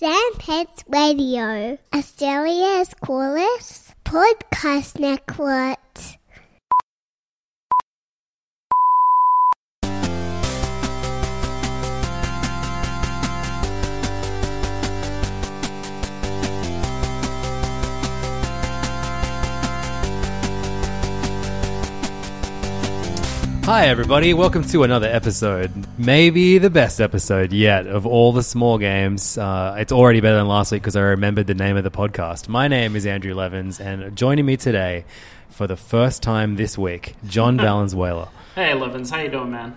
Sandpets Radio, Australia's coolest podcast network. Hi, everybody. Welcome to another episode. Maybe the best episode yet of all the small games. Uh, it's already better than last week because I remembered the name of the podcast. My name is Andrew Levins, and joining me today for the first time this week, John Valenzuela. Hey, Levins, how you doing, man?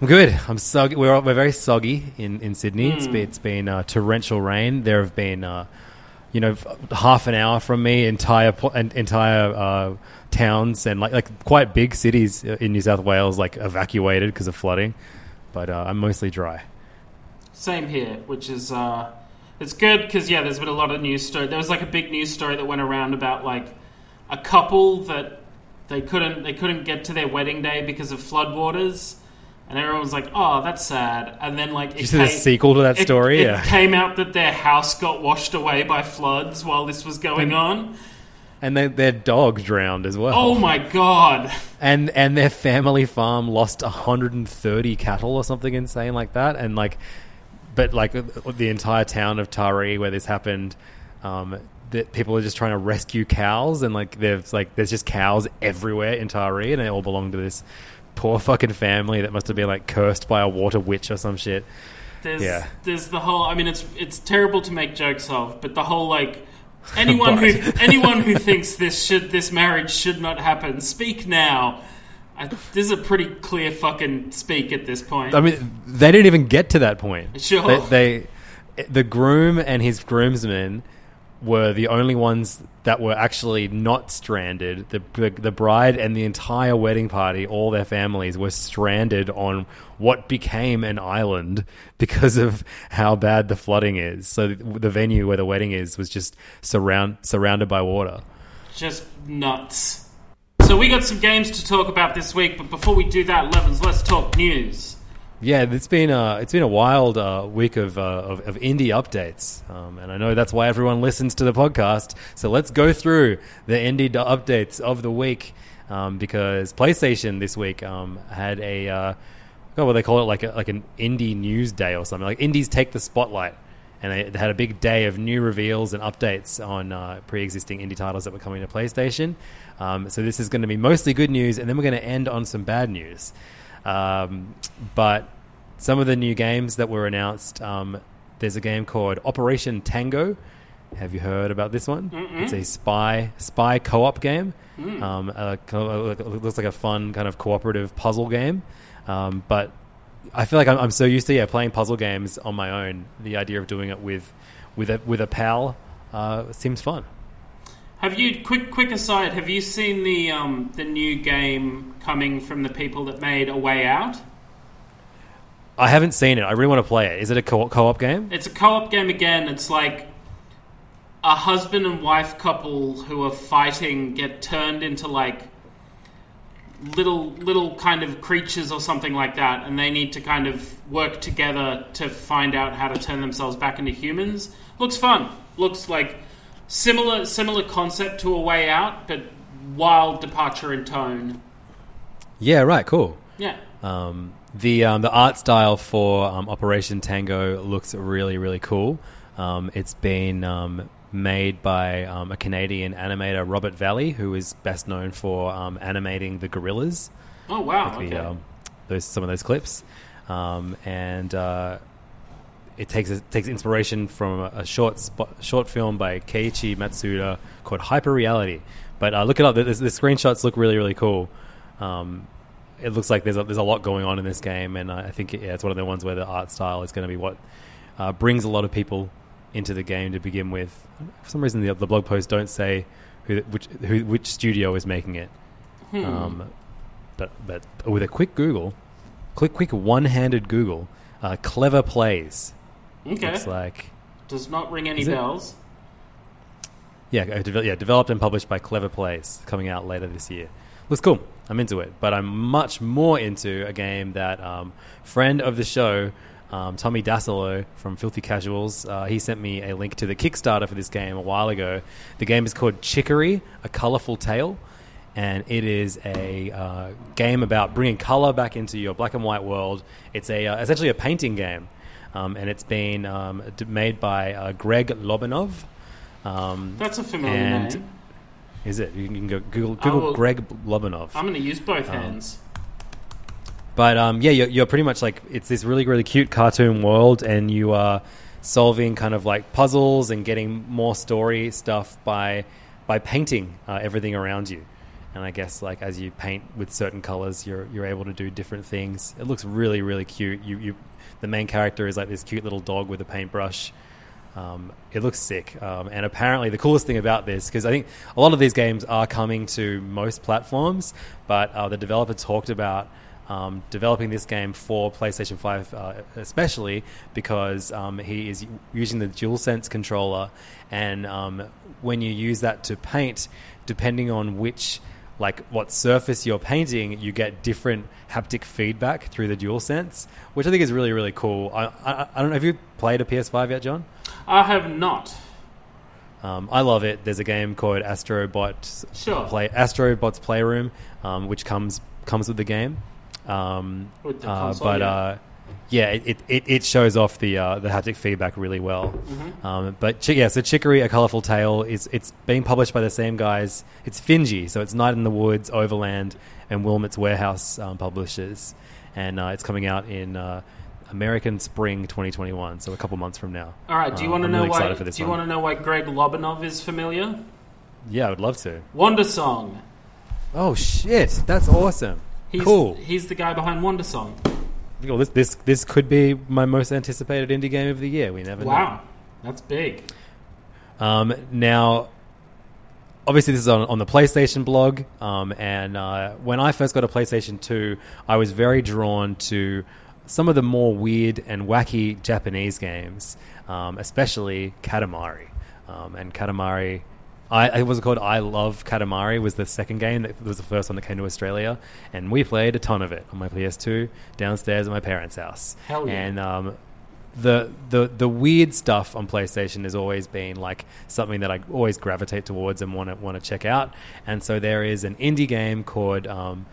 I'm good. I'm soggy. We're, we're very soggy in, in Sydney. It's Mm. been, it's been uh, torrential rain. There have been, uh, you know, half an hour from me, entire entire uh, towns and like like quite big cities in New South Wales like evacuated because of flooding. But uh, I'm mostly dry. Same here, which is uh, it's good because yeah, there's been a lot of news story. There was like a big news story that went around about like a couple that they couldn't they couldn't get to their wedding day because of floodwaters, and everyone was like, "Oh, that's sad." And then like see the sequel to that it- story? It, Yeah. came out that their house got washed away by floods while this was going on. And they, their dog drowned as well. Oh my god! and and their family farm lost 130 cattle or something insane like that and like but like the entire town of Taree where this happened um that people are just trying to rescue cows and like there's like there's just cows everywhere in Taree and they all belong to this poor fucking family that must have been like cursed by a water witch or some shit There's, Yeah. there's the whole. I mean, it's it's terrible to make jokes of, but the whole like anyone who anyone who thinks this should this marriage should not happen, speak now. I, this is a pretty clear fucking speak at this point. I mean, they didn't even get to that point. Sure. They, they the groom and his groomsmen were the only ones that were actually not stranded. The, the the bride and the entire wedding party, all their families, were stranded on what became an island because of how bad the flooding is. So the venue where the wedding is was just surround surrounded by water. Just nuts. So we got some games to talk about this week, but before we do that, Levins, let's talk news. Yeah, it's been uh, it's been a wild uh, week of, uh, of of indie updates, um, and I know that's why everyone listens to the podcast. So let's go through the indie updates of the week um, because PlayStation this week um, had a uh, what they call it like a, like an indie news day or something. Like indies take the spotlight, and they, they had a big day of new reveals and updates on uh, pre-existing indie titles that were coming to PlayStation. Um, so this is going to be mostly good news, and then we're going to end on some bad news. Um, but some of the new games that were announced, um, there's a game called Operation Tango. Have you heard about this one? It's a spy spy co-op game. Um, uh, co- it looks like a fun kind of cooperative puzzle game. Um, but I feel like I'm, I'm so used to yeah playing puzzle games on my own. The idea of doing it with with a with a pal uh, seems fun. Have you quick quick aside? Have you seen the um, the new game coming from the people that made A Way Out? I haven't seen it. I really want to play it. Is it a co- co-op game? It's a co-op game again. It's like a husband and wife couple who are fighting get turned into like little little kind of creatures or something like that, and they need to kind of work together to find out how to turn themselves back into humans. Looks fun. Looks like similar similar concept to A Way Out, but wild departure in tone. Yeah, right. Cool. Yeah. Um, the um, the art style for um, Operation Tango looks really really cool. Um, it's been um, made by um, a Canadian animator, Robert Valley, who is best known for um, animating the Gorillaz. Oh wow! like okay. the, um, those some of those clips, um, and uh, it takes it takes inspiration from a, a short spot, short film by Keiichi Matsuda called Hyper Reality. But uh, look it up. The, the, the screenshots look really really cool. Um, it looks like there's a, there's a lot going on in this game, and I think yeah, it's one of the ones where the art style is going to be what uh, brings a lot of people into the game to begin with. For some reason, the, the blog posts don't say who which who, which studio is making it. Hmm. Um, but but with a quick Google, quick quick one-handed Google, uh, clever plays. Okay. It's like Does not ring any Is it? bells. yeah, uh, yeah, developed and published by Clever Plays, coming out later this year. Looks cool. I'm into it, but I'm much more into a game that um, friend of the show, um, Tommy Dasilo from Filthy Casuals, uh, he sent me a link to the Kickstarter for this game a while ago. The game is called Chicory: A Colorful Tale, and it is a uh, game about bringing color back into your black and white world. It's a uh, essentially a painting game, um, and it's been um, d- made by uh, Greg Lobanov. Um, That's a familiar name. is it? You can, go Google Google will- Greg Lobanov. I'm going to use Um, both hands. But um, yeah, you're, you're pretty much like it's this really really cute cartoon world, and you are solving kind of like puzzles and getting more story stuff by by painting uh, everything around you. And I guess like as you paint with certain colors, you're you're able to do different things. It looks really really cute. You you the main character is like this cute little dog with a paintbrush. Um, it looks sick. Um, and apparently, the coolest thing about this, because I think a lot of these games are coming to most platforms, but uh, the developer talked about um, developing this game for PlayStation 5, uh, especially because um, he is using the DualSense controller. And um, when you use that to paint, depending on which like what surface you're painting, you get different haptic feedback through the DualSense, which I think is really really cool. I, I, I don't know. Have you played a PS5 yet, John? I have not. Um, I love it. There's a game called Astrobot Sure. Play Astrobot's Playroom, um, which comes comes with the game. Um, With the uh, console, but yeah. uh, yeah, it, it, it shows off the uh, the haptic feedback really well. Mm-hmm. Um, but yeah, so Chicory: A Colorful Tale is it's being published by the same guys. It's Finji, so it's Night in the Woods, Overland, and Wilmot's Warehouse um, publishers, and uh, it's coming out in. Uh, American Spring 2021, so a couple months from now. All right. Do you Uh, want to know really why? Do you want to know why Greg Lobanov is familiar? Yeah, I would love to. Wandersong. Oh shit, that's awesome. He's, cool. He's the guy behind Wandersong. Well, this this this could be my most anticipated indie game of the year. We never Wow, that's big. Um, now, obviously, this is on, on the PlayStation blog. Um, and uh, when I first got a PlayStation Two, I was very drawn to some of the more weird and wacky Japanese games, um, especially Katamari. Um, and Katamari. I, it was called I Love Katamari was the second game that was the first one that came to Australia, and we played a ton of it on my PS2 downstairs at my parents' house. Hell yeah. And um, the the the weird stuff on PlayStation has always been like something that I always gravitate towards and want to want to check out. And so there is an indie game called um,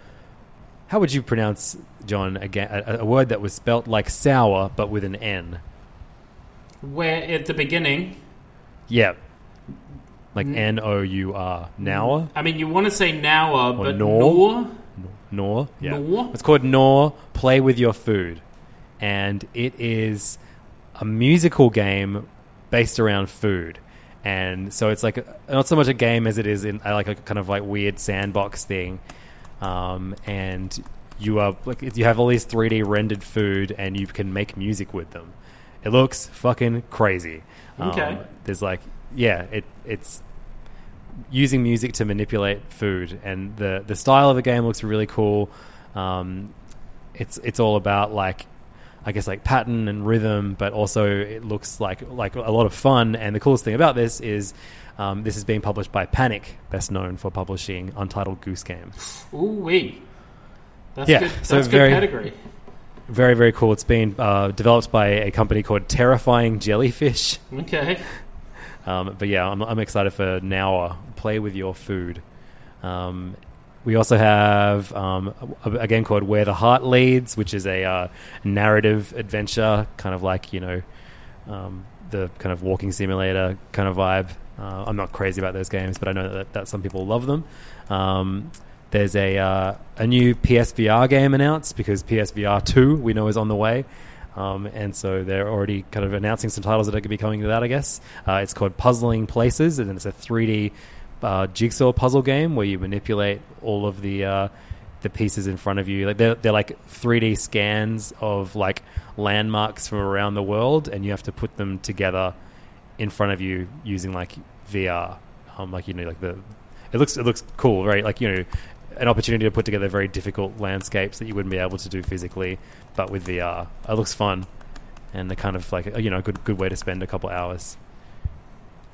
how would you pronounce John again a, a word that was spelt like sour but with an N. Where at the beginning, Yeah. Like N O U R. Nour? I mean, you want to say Nour, but Nor? Nor. Nor? Yeah. Nor? It's called Nor Play with Your Food. And it is a musical game based around food. And so it's like a, not so much a game as it is in uh, like a kind of like weird sandbox thing. Um, and you are like you have all these 3D rendered food and you can make music with them. It looks fucking crazy. Um, Okay. there's like yeah, it it's using music to manipulate food, and the the style of the game looks really cool. Um, it's it's all about like I guess like pattern and rhythm, but also it looks like like a lot of fun. And the coolest thing about this is um, this is being published by Panic, best known for publishing Untitled Goose Game. Ooh wee. That's Yeah, good. so That's very- good pedigree. Very very cool. It's been uh, developed by a company called Terrifying Jellyfish. Okay. Um, but yeah, I'm, I'm excited for Nour. Play with your food. Um, we also have um, a, a game called Where the Heart Leads, which is a uh, narrative adventure, kind of like you know um, the kind of walking simulator kind of vibe. Uh, I'm not crazy about those games, but I know that, that some people love them. Um, there's a uh, a new PSVR game announced because PSVR two we know is on the way. Um, and so they're already kind of announcing some titles that are going to be coming to that, I guess. Uh, it's called Puzzling Places, and it's a 3D uh, jigsaw puzzle game where you manipulate all of the uh, the pieces in front of you. Like they're, they're like 3D scans of like landmarks from around the world, and you have to put them together in front of you using like VR. Um, like you know, like the it looks it looks cool, right? Like you know, an opportunity to put together very difficult landscapes that you wouldn't be able to do physically, but with VR. It looks fun, and the kind of like you know, a good good way to spend a couple hours.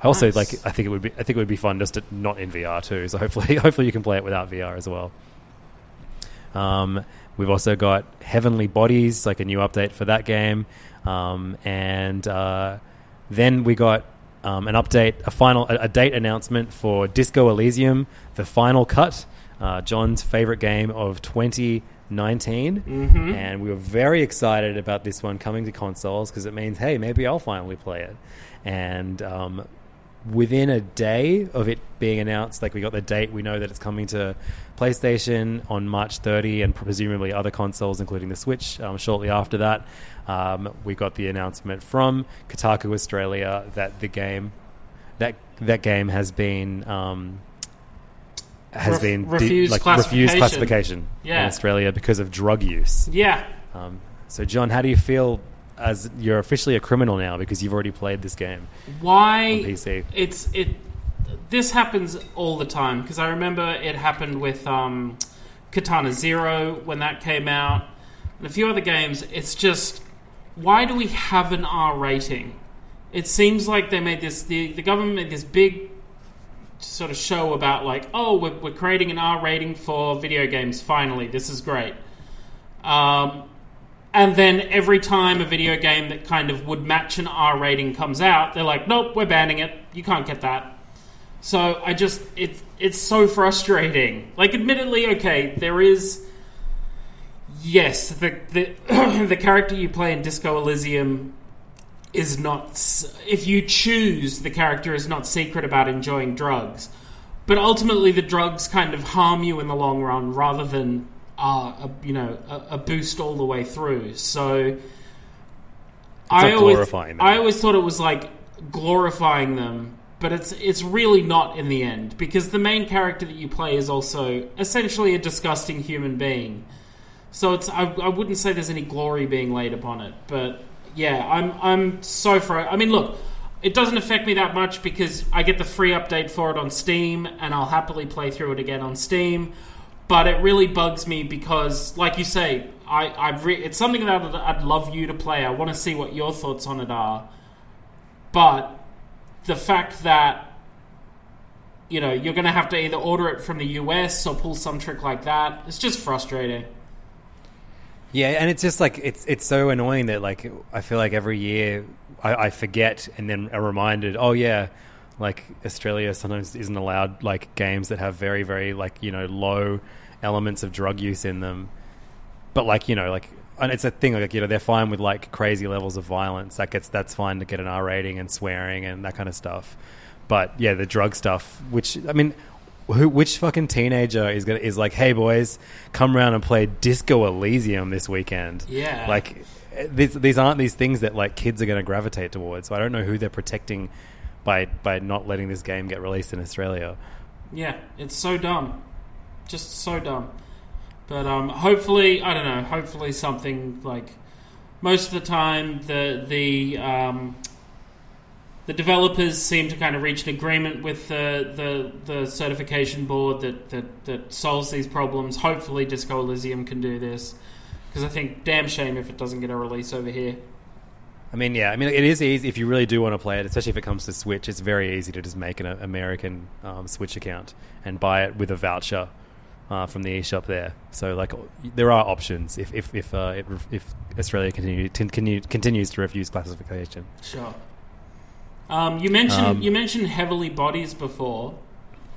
I also Nice. like. I think it would be. I think it would be fun just to not in VR too. So hopefully, hopefully you can play it without VR as well. Um, we've also got Heavenly Bodies, like a new update for that game, um, and uh, then we got um, an update, a final, a, a date announcement for Disco Elysium, the final cut, uh, John's favorite game of 2019, and we were very excited about this one coming to consoles because it means, hey, maybe I'll finally play it, and um, within a day of it being announced, like we got the date, we know that it's coming to PlayStation on March 30 and presumably other consoles, including the Switch, um, shortly after that. Um, we got the announcement from Kotaku Australia that the game that that game has been um, has Ref- been refused like refused classification. classification Yeah. in Australia because of drug use. Yeah. Um, so, John, how do you feel as you're officially a criminal now because you've already played this game? Why PC. it's it this happens all the time because I remember it happened with um, Katana Zero when that came out and a few other games. It's just why do we have an R rating? It seems like they made this the, the government made this big sort of show about like oh we're, we're creating an R rating for video games finally this is great. Um, and then every time a video game that kind of would match an R rating comes out, they're like, "Nope, we're banning it. You can't get that." So I just it's it's so frustrating. Like, admittedly, okay, there is yes, the the the character you play in Disco Elysium is not. If you choose, the character is not secret about enjoying drugs, but ultimately the drugs kind of harm you in the long run, rather than uh, a, you know a, a boost all the way through. So. I always, glorifying them. I always thought it was like glorifying them, but it's it's really not in the end because the main character that you play is also essentially a disgusting human being. So it's I, I wouldn't say there's any glory being laid upon it, but yeah, I'm I'm so fr. I mean, look, it doesn't affect me that much because I get the free update for it on Steam, and I'll happily play through it again on Steam. But it really bugs me because, like you say, I, I re- it's something that I'd, I'd love you to play. I want to see what your thoughts on it are. But the fact that you know you're going to have to either order it from the US or pull some trick like that, it's just frustrating. Yeah, and it's just like it's it's so annoying that like I feel like every year I, I forget and then are reminded. Oh yeah, like Australia sometimes isn't allowed like games that have very very like you know low elements of drug use in them, but like you know like and it's a thing like you know they're fine with like crazy levels of violence. That gets that's fine to get an R rating and swearing and that kind of stuff. But yeah, the drug stuff, which I mean, who, which fucking teenager is gonna is like, hey boys, come around and play Disco Elysium this weekend? Yeah. like these these aren't these things that like kids are going to gravitate towards. So I don't know who they're protecting by by not letting this game get released in Australia. Yeah, it's so dumb. Just so dumb. But um, hopefully, I don't know. Hopefully, something like most of the time, the the um, the developers seem to kind of reach an agreement with the the, the certification board that, that that solves these problems. Hopefully, Disco Elysium can do this because I think damn shame if it doesn't get a release over here. I mean, yeah, I mean, it is easy if you really do want to play it, especially if it comes to Switch. It's very easy to just make an American um, Switch account and buy it with a voucher uh, from the eShop there. So, like, there are options if if if, uh, if, if Australia continue, continue, continues to refuse classification. Sure. Um, you mentioned Um, you mentioned Heavenly Bodies before.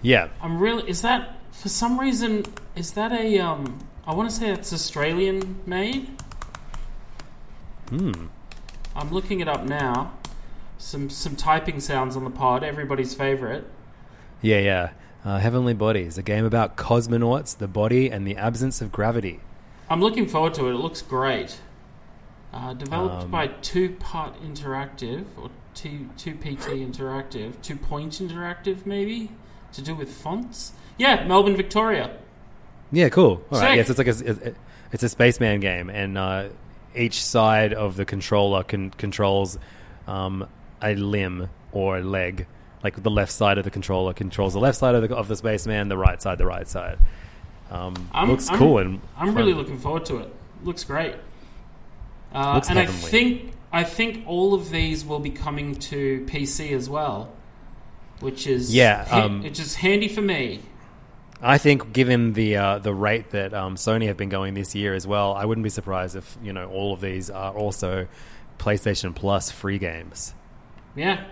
Yeah, I'm really is that For some reason, is that a um? I want to say it's Australian made. Hmm. I'm looking it up now. Some some typing sounds on the pod. Everybody's favorite. Yeah, yeah. Uh, Heavenly Bodies, a game about cosmonauts, the body, and the absence of gravity. I'm looking forward to it. It looks great. Uh, developed Um, by Two Part Interactive or Two Two PT Interactive, Two Point Interactive, maybe to do with fonts. Yeah, Melbourne, Victoria. Yeah, cool. All right. Sick. Yes, it's like a, it's a spaceman game, and uh, each side of the controller can, controls um, a limb or a leg. Like the left side of the controller controls the left side of the, of the spaceman, the right side the right side. Um, I'm- looks I'm- cool and I'm fun. really looking forward to it. Looks great. Uh, Looks and I think I think all of these will be coming to PC as well, which is Yeah, ha- um, which is handy for me. I think, given the uh, the rate that um, Sony have been going this year as well, I wouldn't be surprised if you know all of these are also PlayStation Plus free games. Yeah,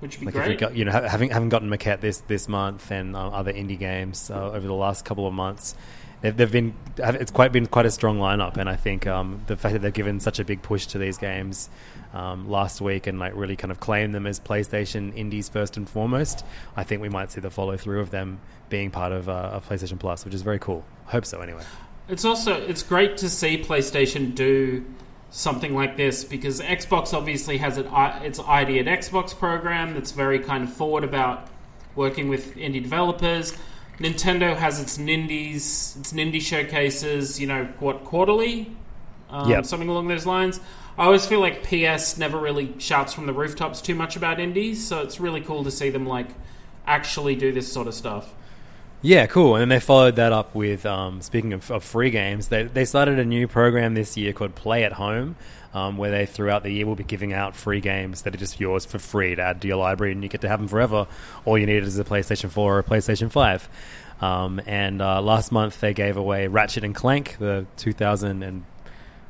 which would be Like great. got, you know, ha- having having gotten Maquette this this month and uh, other indie games uh, over the last couple of months, they've, been it's quite been quite a strong lineup, and I think um, the fact that they've given such a big push to these games um, last week and like really kind of claimed them as PlayStation indies first and foremost, I think we might see the follow through of them being part of, uh, PlayStation Plus, which is very cool. I hope so, anyway. It's also it's great to see PlayStation do something like this because Xbox obviously has it, uh, its ID at Xbox program that's very kind of forward about working with indie developers. Nintendo has its Nindies, its Nindy showcases. You know what quarterly, um, Yep. something along those lines. I always feel like PS never really shouts from the rooftops too much about indies, so it's really cool to see them like actually do this sort of stuff. Yeah, cool. And then they followed that up with, um, speaking of, of free games, they, they started a new program this year called Play at Home, um, where they throughout the year will be giving out free games that are just yours for free to add to your library, and you get to have them forever. All you need is a PlayStation 4 or a PlayStation 5. Um, and uh, last month they gave away Ratchet and Clank, the 2000 and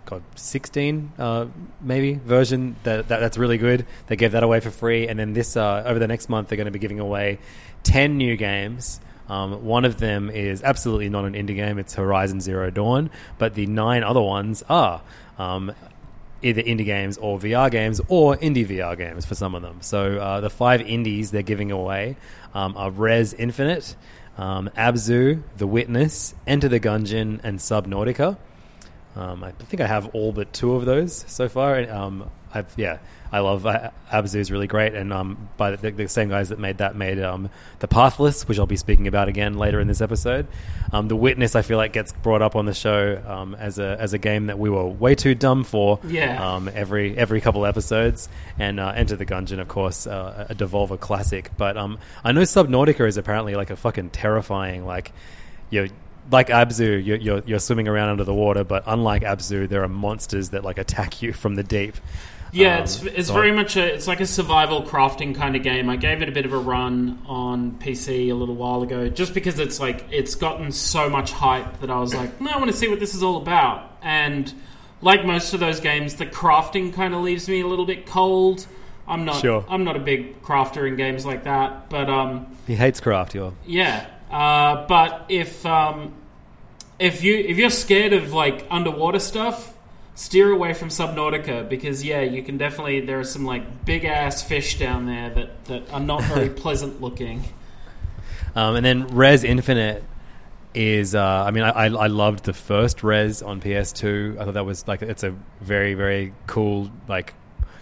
God, 16 uh, maybe version that, that that's really good. They gave that away for free, and then this uh, over the next month they're going to be giving away 10 new games. Um, one of them is absolutely not an indie game; it's Horizon Zero Dawn. But the nine other ones are um, either indie games or VR games or indie VR games for some of them. So uh, the five indies they're giving away um, are Rez Infinite, um, Abzu, The Witness, Enter the Gungeon, and Subnautica. Um, I think I have all but two of those so far. Um, I've, yeah, I love uh, Abzu is really great, and um, by the, the same guys that made that made um, the Pathless, which I'll be speaking about again later in this episode. Um, the Witness, I feel like gets brought up on the show um, as a as a game that we were way too dumb for. Yeah. Um, every every couple episodes, and uh, Enter the Gungeon, of course, uh, a Devolver classic. But um, I know Subnautica is apparently like a fucking terrifying like you like Abzu, you're, you're, you're swimming around under the water, but unlike Abzu, there are monsters that like attack you from the deep. Yeah, Um, it's it's so- very much a it's like a survival crafting kind of game. I gave it a bit of a run on PC a little while ago, just because it's like it's gotten so much hype that I was like, no, I want to see what this is all about. And like most of those games, the crafting kind of leaves me a little bit cold. I'm not Sure. I'm not a big crafter in games like that, but um, He hates craft, you're. yeah. Uh, but if um, if you if you're scared of like underwater stuff, steer away from Subnautica because yeah, you can definitely there are some like big ass fish down there that that are not very pleasant looking. Um, and then Rez Infinite is, uh, I mean, I, I, I loved the first Rez on PS2. I thought that was like, it's a very, very cool, like,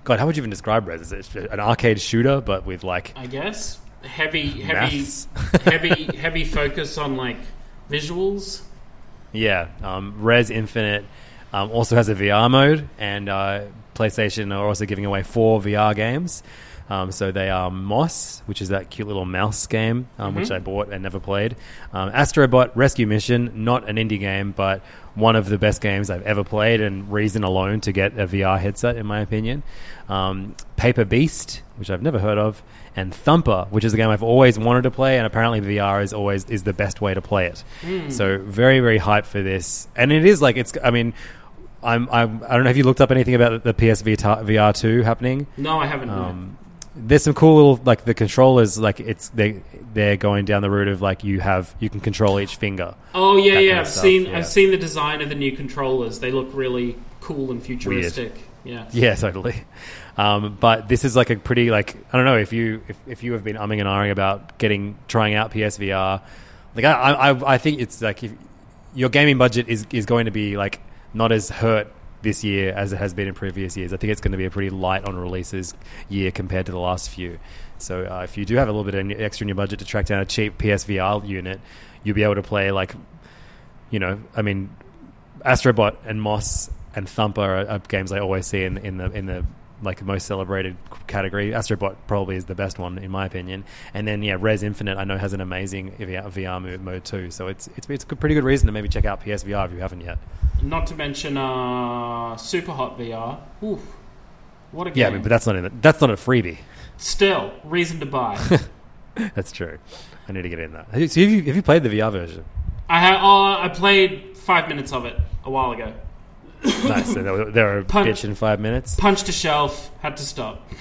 God, how would you even describe Rez? Is it an arcade shooter, but with like I guess heavy heavy heavy heavy focus on like visuals. Yeah, um, Rez Infinite um, also has a VR mode, and uh, PlayStation are also giving away four VR games. Um, so they are Moss, which is that cute little mouse game, um, which I bought and never played. Um, Astrobot Rescue Mission, not an indie game, but one of the best games I've ever played, and reason alone to get a VR headset, in my opinion. Um, Paper Beast, which I've never heard of, and Thumper, which is a game I've always wanted to play, and apparently VR is always is the best way to play it. So very very hyped for this, and it is like it's. I mean. I'm, I'm, I don't know if you looked up anything about the PS VR, VR2 happening. No, I haven't. Um, there's some cool little like the controllers like it's they they're going down the route of like you have you can control each finger. Oh yeah, yeah. kind of I've stuff, seen yeah. I've seen the design of the new controllers. They look really cool and futuristic. Yeah. Yeah, totally. Um, but this is like a pretty like I don't know if you if, if you have been umming and ahhing about getting trying out PSVR, like I I, I think it's like if your gaming budget is is going to be like not as hurt this year as it has been in previous years. I think it's going to be a pretty light on releases year compared to the last few. So uh, if you do have a little bit of extra in your budget to track down a cheap PSVR unit, you'll be able to play like you know, I mean, Astrobot and Moss and Thumper are, are games I always see in, in the in the like the most celebrated category. Astrobot probably is the best one in my opinion, and then yeah, Rez Infinite I know has an amazing VR, VR mode too. So it's it's it's a pretty good reason to maybe check out PSVR if you haven't yet. Not to mention uh, Superhot VR. Oof. What a game. Yeah, I mean, but that's not in the, that's not a freebie. Still, reason to buy. That's true. I need to get in that. So have you have you played the VR version? I ha- oh, I played five minutes of it a while ago. nice. They're, they're a bitch in five minutes. Punched a shelf, had to stop.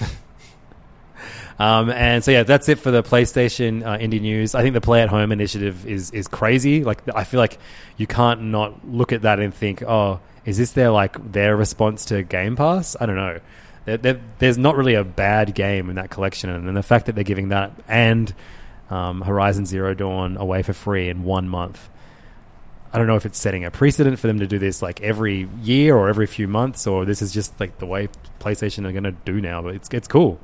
Um, and so yeah, that's it for the PlayStation uh, indie news. I think the Play at Home initiative is is crazy. Like I feel like you can't not look at that and think, oh, is this their like their response to Game Pass? I don't know. There, there, there's not really a bad game in that collection, and, and the fact that they're giving that and um, Horizon Zero Dawn away for free in one month. I don't know if it's setting a precedent for them to do this like every year or every few months, or this is just like the way PlayStation are going to do now. But it's it's cool.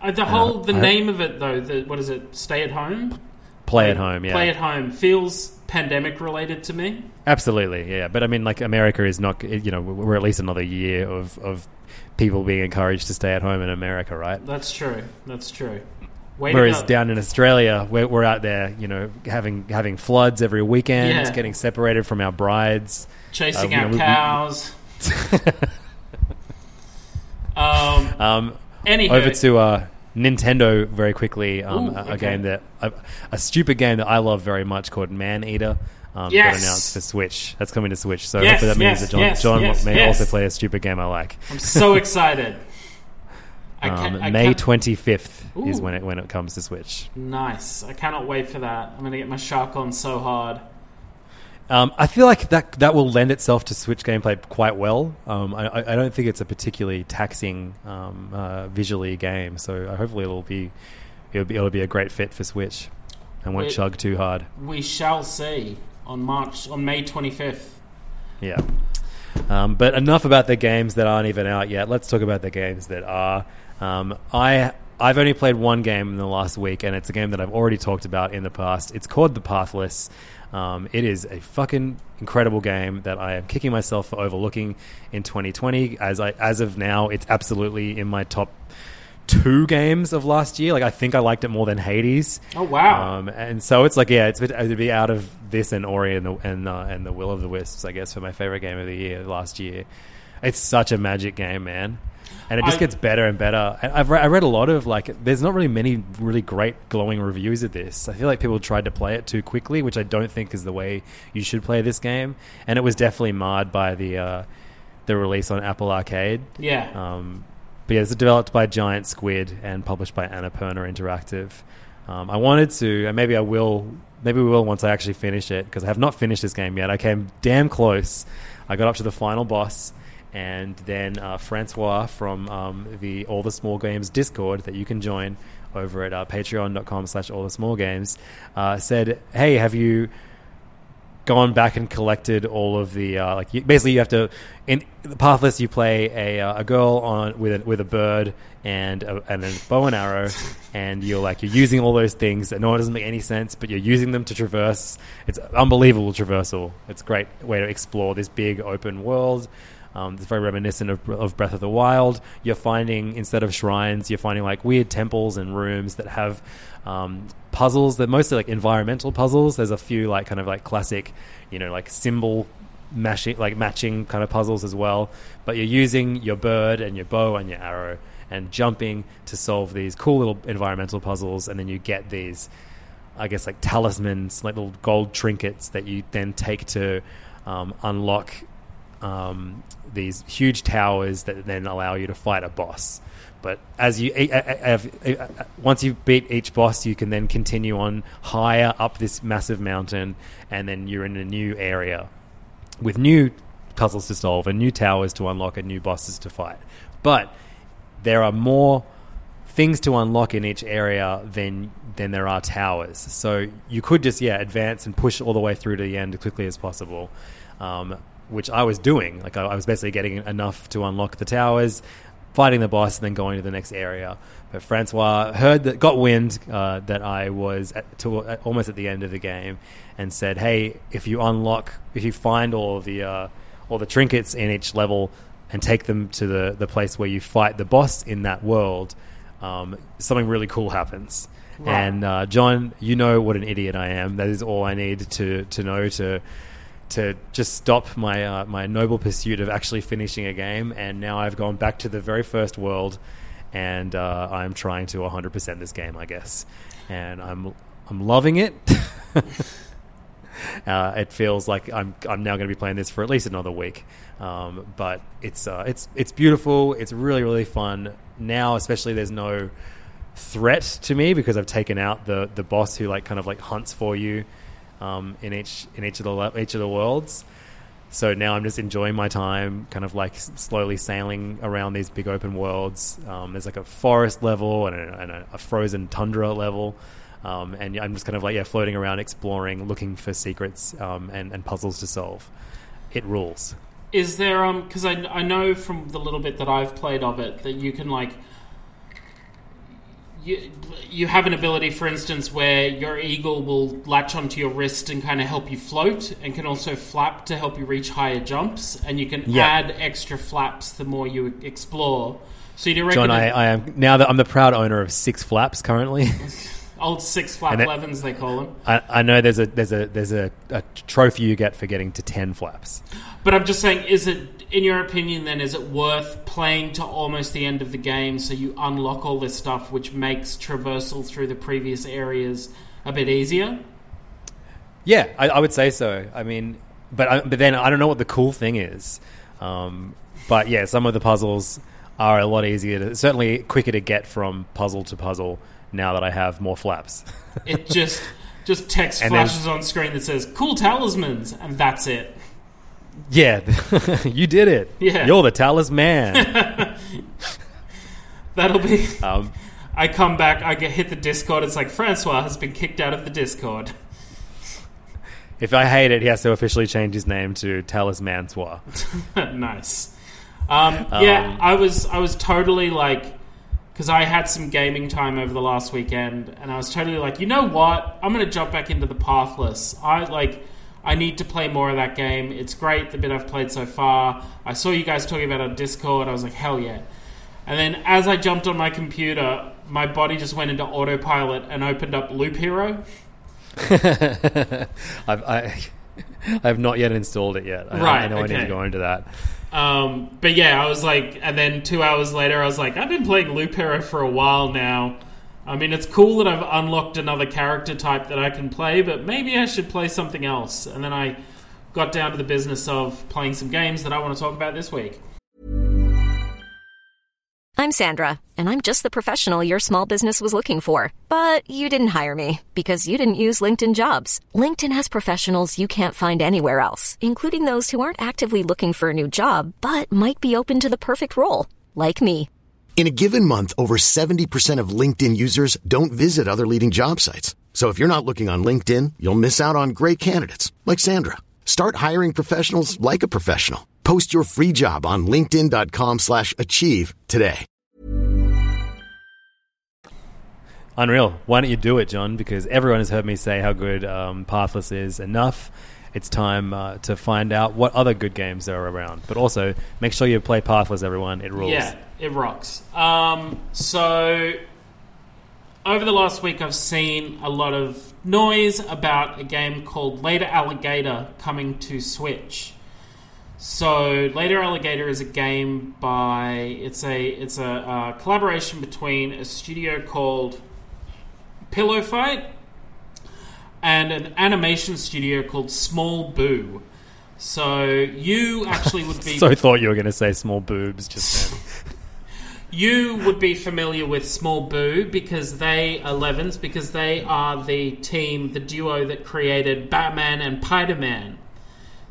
Uh, the whole the I- name of it though, the, what is it? Stay at home. Play at home, yeah. Play at home feels pandemic related to me. Absolutely, yeah. But I mean, like America is not. You know, we're at least another year of of people being encouraged to stay at home in America, right? That's true. That's true. Way Whereas down in Australia, we're, we're out there, you know, having having floods every weekend, Yeah. getting separated from our brides. chasing uh, you know, we- we- cows. um. Um, Anywho, over to uh, Nintendo very quickly. Um, Ooh, a, a okay. game that a, a stupid game that I love very much called Maneater. Um, Yes! got announced for Switch. That's coming to Switch. So Yes, hopefully that means yes, that John, yes, John yes, may yes. also play a stupid game I like. I'm so excited. I Um, I May twenty fifth is when it when it comes to Switch. Nice. I cannot wait for that. I'm going to get my shark on so hard. Um, I feel like that that will lend itself to Switch gameplay quite well. Um, I, I don't think it's a particularly taxing um, uh, visually game, so hopefully it'll be it'll be it'll be a great fit for Switch and won't Wait. chug too hard. We shall see on March on May 25th. Yeah. Um, but enough about the games that aren't even out yet. Let's talk about the games that are. Um, I I've only played one game in the last week, and it's a game that I've already talked about in the past. It's called The Pathless. Um, it is a fucking incredible game that I am kicking myself for overlooking in 2020. As I as of now, it's absolutely in my top two games of last year. Like I think I liked it more than Hades. Oh, wow. Um, and so it's like yeah, it's it'd be out of this and Ori and the and uh, and the Will of the Wisps, I guess, for my favorite game of the year last year. It's such a magic game, man. And it just I- gets better and better. I- I've re- I read a lot of like, there's not really many really great glowing reviews of this. I feel like people tried to play it too quickly, which I don't think is the way you should play this game. And it was definitely marred by the uh, the release on Apple Arcade. Yeah. Um, but yeah, it's developed by Giant Squid and published by Annapurna Interactive. Um, I wanted to, and maybe I will, maybe we will once I actually finish it because I have not finished this game yet. I came damn close. I got up to the final boss, and then uh, Francois from um, the All the Small Games Discord that you can join over at uh, patreon.com slash all the small games uh, said, hey, have you gone back and collected all of the uh, like you, basically you have to in the pathless you play a, uh, a girl on with a, with a bird and a, and a bow and arrow and you're like you're using all those things that no it doesn't make any sense but you're using them to traverse. It's unbelievable traversal. It's a great way to explore this big open world um, it's very reminiscent of, of Breath of the Wild. You're finding instead of shrines, you're finding like weird temples and rooms that have um, puzzles. They're mostly like environmental puzzles. There's a few like kind of like classic, you know, like symbol mashing, like matching kind of puzzles as well. But you're using your bird and your bow and your arrow and jumping to solve these cool little environmental puzzles, and then you get these, I guess, like talismans, like little gold trinkets that you then take to um, unlock um, these huge towers that then allow you to fight a boss. But as you once you beat each boss, you can then continue on higher up this massive mountain, and then you're in a new area with new puzzles to solve and new towers to unlock and new bosses to fight. But there are more things to unlock in each area than than there are towers. So you could just yeah advance and push all the way through to the end as quickly as possible, um, which I was doing. Like I, I was basically getting enough to unlock the towers, fighting the boss, and then going to the next area. But Francois heard that got wind uh, that I was at, to, at, almost at the end of the game, and said, "Hey, if you unlock, if you find all the uh, all the trinkets in each level." And take them to the, the place where you fight the boss in that world, um, something really cool happens. Right. And uh, John, you know what an idiot I am. That is all I need to to know to to just stop my uh, my noble pursuit of actually finishing a game. And now I've gone back to the very first world, and uh, I'm trying to 100% this game, I guess. And I'm I'm loving it. Uh, it feels like I'm I'm now going to be playing this for at least another week. Um, but it's uh, it's it's beautiful. It's really really fun now. Especially there's no threat to me because I've taken out the the boss who like kind of like hunts for you um, in each in each of the each of the worlds. So now I'm just enjoying my time, kind of like slowly sailing around these big open worlds. Um, there's like a forest level and a, and a, frozen tundra level. Um, and I'm just kind of like yeah, floating around, exploring, looking for secrets um, and, and puzzles to solve. It rules. Is there um because I I know from the little bit that I've played of it that you can like you you have an ability, for instance, where your eagle will latch onto your wrist and kind of help you float, and can also flap to help you reach higher jumps, and you can Yeah. add extra flaps the more you explore. So you reckon John, I, I am now that I'm the proud owner of six flaps currently. old six flap it- elevens they call them? I, I know there's a there's a there's a, a trophy you get for getting to ten flaps. But I'm just saying, is it, in your opinion, then, is it worth playing to almost the end of the game so you unlock all this stuff, which makes traversal through the previous areas a bit easier? Yeah, I, I would say so. I mean, but I, but then I don't know what the cool thing is. Um, but yeah, some of the puzzles are a lot easier, to, certainly quicker to get from puzzle to puzzle now that I have more flaps. It just just text And then- flashes on screen that says "cool talismans" and that's it. Yeah, you did it. Yeah. you're the talisman. That'll be. um, I come back, I get hit the Discord. It's like Francois has been kicked out of the Discord. if I hate it, he has to officially change his name to Talisman Swa. nice. Um, yeah, I was I was totally like because I had some gaming time over the last weekend, and I was totally like, you know what? I'm gonna jump back into the Pathless. I like. I need to play more of that game. It's great, the bit I've played so far. I saw you guys talking about it on Discord. I was like, hell yeah. And then as I jumped on my computer, my body just went into autopilot and opened up Loop Hero. I've, I, I have not yet installed it yet. I, I Right, know I need to go into that. Um, but yeah, I was like, and then two hours later, I was like, I've been playing Loop Hero for a while now. I mean, it's cool that I've unlocked another character type that I can play, but maybe I should play something else. And then I got down to the business of playing some games that I want to talk about this week. I'm Sandra, and I'm just the professional your small business was looking for. But you didn't hire me because you didn't use LinkedIn jobs. LinkedIn has professionals you can't find anywhere else, including those who aren't actively looking for a new job but might be open to the perfect role, like me. In a given month, over 70% of LinkedIn users don't visit other leading job sites. So if you're not looking on LinkedIn, you'll miss out on great candidates like Sandra. Start hiring professionals like a professional. Post your free job on linkedin.com slash achieve today. Unreal. Why don't you do it, John? Because everyone has heard me say how good um, Pathless is enough. It's time uh, to find out what other good games there are around. But also, make sure you play Pathless, everyone. It rules. Yeah, it rocks. Um, so, over the last week, I've seen a lot of noise about a game called Later Alligator coming to Switch. So, Later Alligator is a game by it's a it's a uh, collaboration between a studio called Pillow Fight and an animation studio called SmallBu. So you actually would be So thought you were going to say small boobs just then. you would be familiar with Small Boo because they are Levins because they are the team, the duo that created Batman and Spider Man.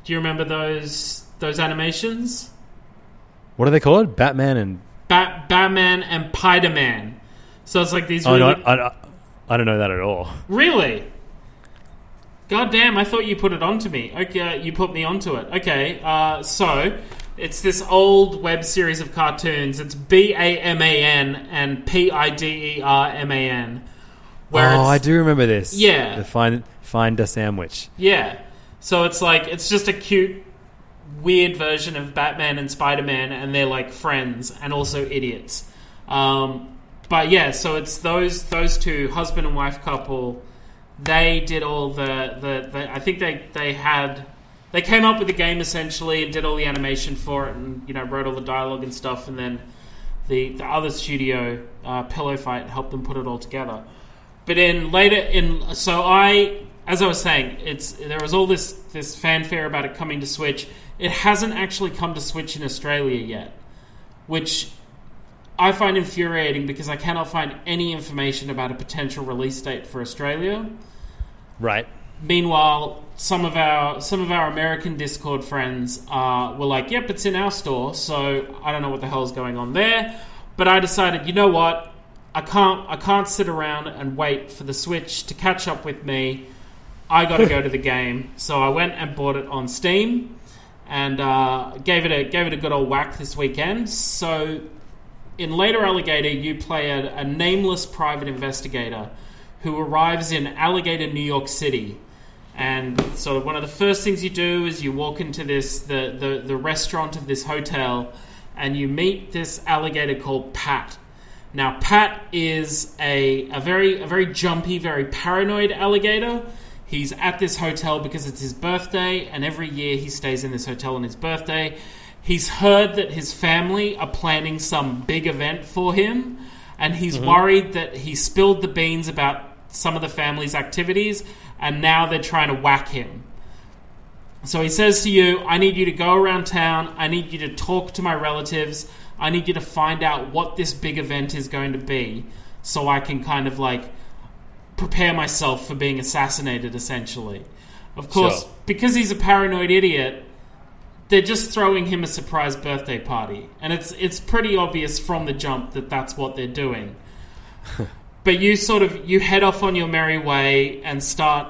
Do you remember those those animations? what are they called? Batman and Bat Batman and Spider Man. So it's like these oh really I, I, I don't know that at all. Really? God damn, I thought you put it onto me. Okay, you put me onto it. Okay, uh, so it's this old web series of cartoons. It's B A M A N and P I D E R M A N. Oh, I do remember this. Yeah. the find find a sandwich. Yeah. So it's like it's just a cute, weird version of Batman and Spider Man, and they're like friends and also idiots. Um, but yeah, so it's those those two husband and wife couple. They did all the, the, the I think they they had they came up with the game essentially and did all the animation for it and you know wrote all the dialogue and stuff and then the the other studio uh, Pillow Fight helped them put it all together. But in later in so I as I was saying, it's there was all this this fanfare about it coming to Switch. It hasn't actually come to Switch in Australia yet, which I find infuriating because I cannot find any information about a potential release date for Australia. Right. Meanwhile, some of our some of our American Discord friends uh, were like, "Yep, it's in our store." So I don't know what the hell's going on there. But I decided, you know what? I can't I can't sit around and wait for the Switch to catch up with me. I got to go to the game. So I went and bought it on Steam and uh, gave it a gave it a good old whack this weekend. So in later Alligator, you play a, a nameless private investigator who arrives in Alligator, New York City. And so one of the first things you do is you walk into this the, the, the restaurant of this hotel and you meet this alligator called Pat. Now Pat is a, a very a very jumpy, very paranoid alligator. He's at this hotel because it's his birthday, and every year he stays in this hotel on his birthday. He's heard that his family are planning some big event for him, and he's mm-hmm. worried that he spilled the beans about some of the family's activities, and now they're trying to whack him. So he says to you, I need you to go around town, I need you to talk to my relatives, I need you to find out what this big event is going to be, so I can kind of like prepare myself for being assassinated, essentially. Of course, Sure. because he's a paranoid idiot, they're just throwing him a surprise birthday party, and it's it's pretty obvious from the jump that that's what they're doing. but you sort of you head off on your merry way and start,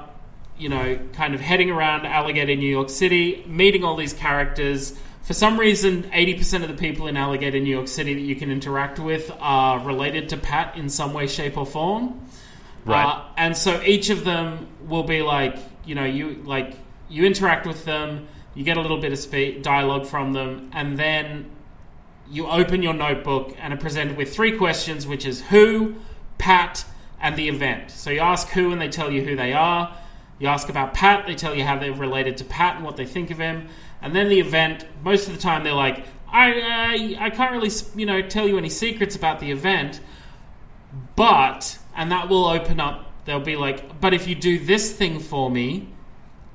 you know, kind of heading around Alligator, New York City, meeting all these characters. For some reason, eighty percent of the people in Alligator, New York City that you can interact with are related to Pat in some way, shape, or form. Right. Uh, and so each of them will be like, you know, you like you interact with them, you get a little bit of spe- dialogue from them, and then you open your notebook and are presented with three questions, which is who, Pat, and the event. So you ask who, and they tell you who they are. You ask about Pat, they tell you how they're related to Pat and what they think of him. And then the event, most of the time, they're like, I, I, I can't really, you know, tell you any secrets about the event, but, and that will open up. They'll be like, but if you do this thing for me,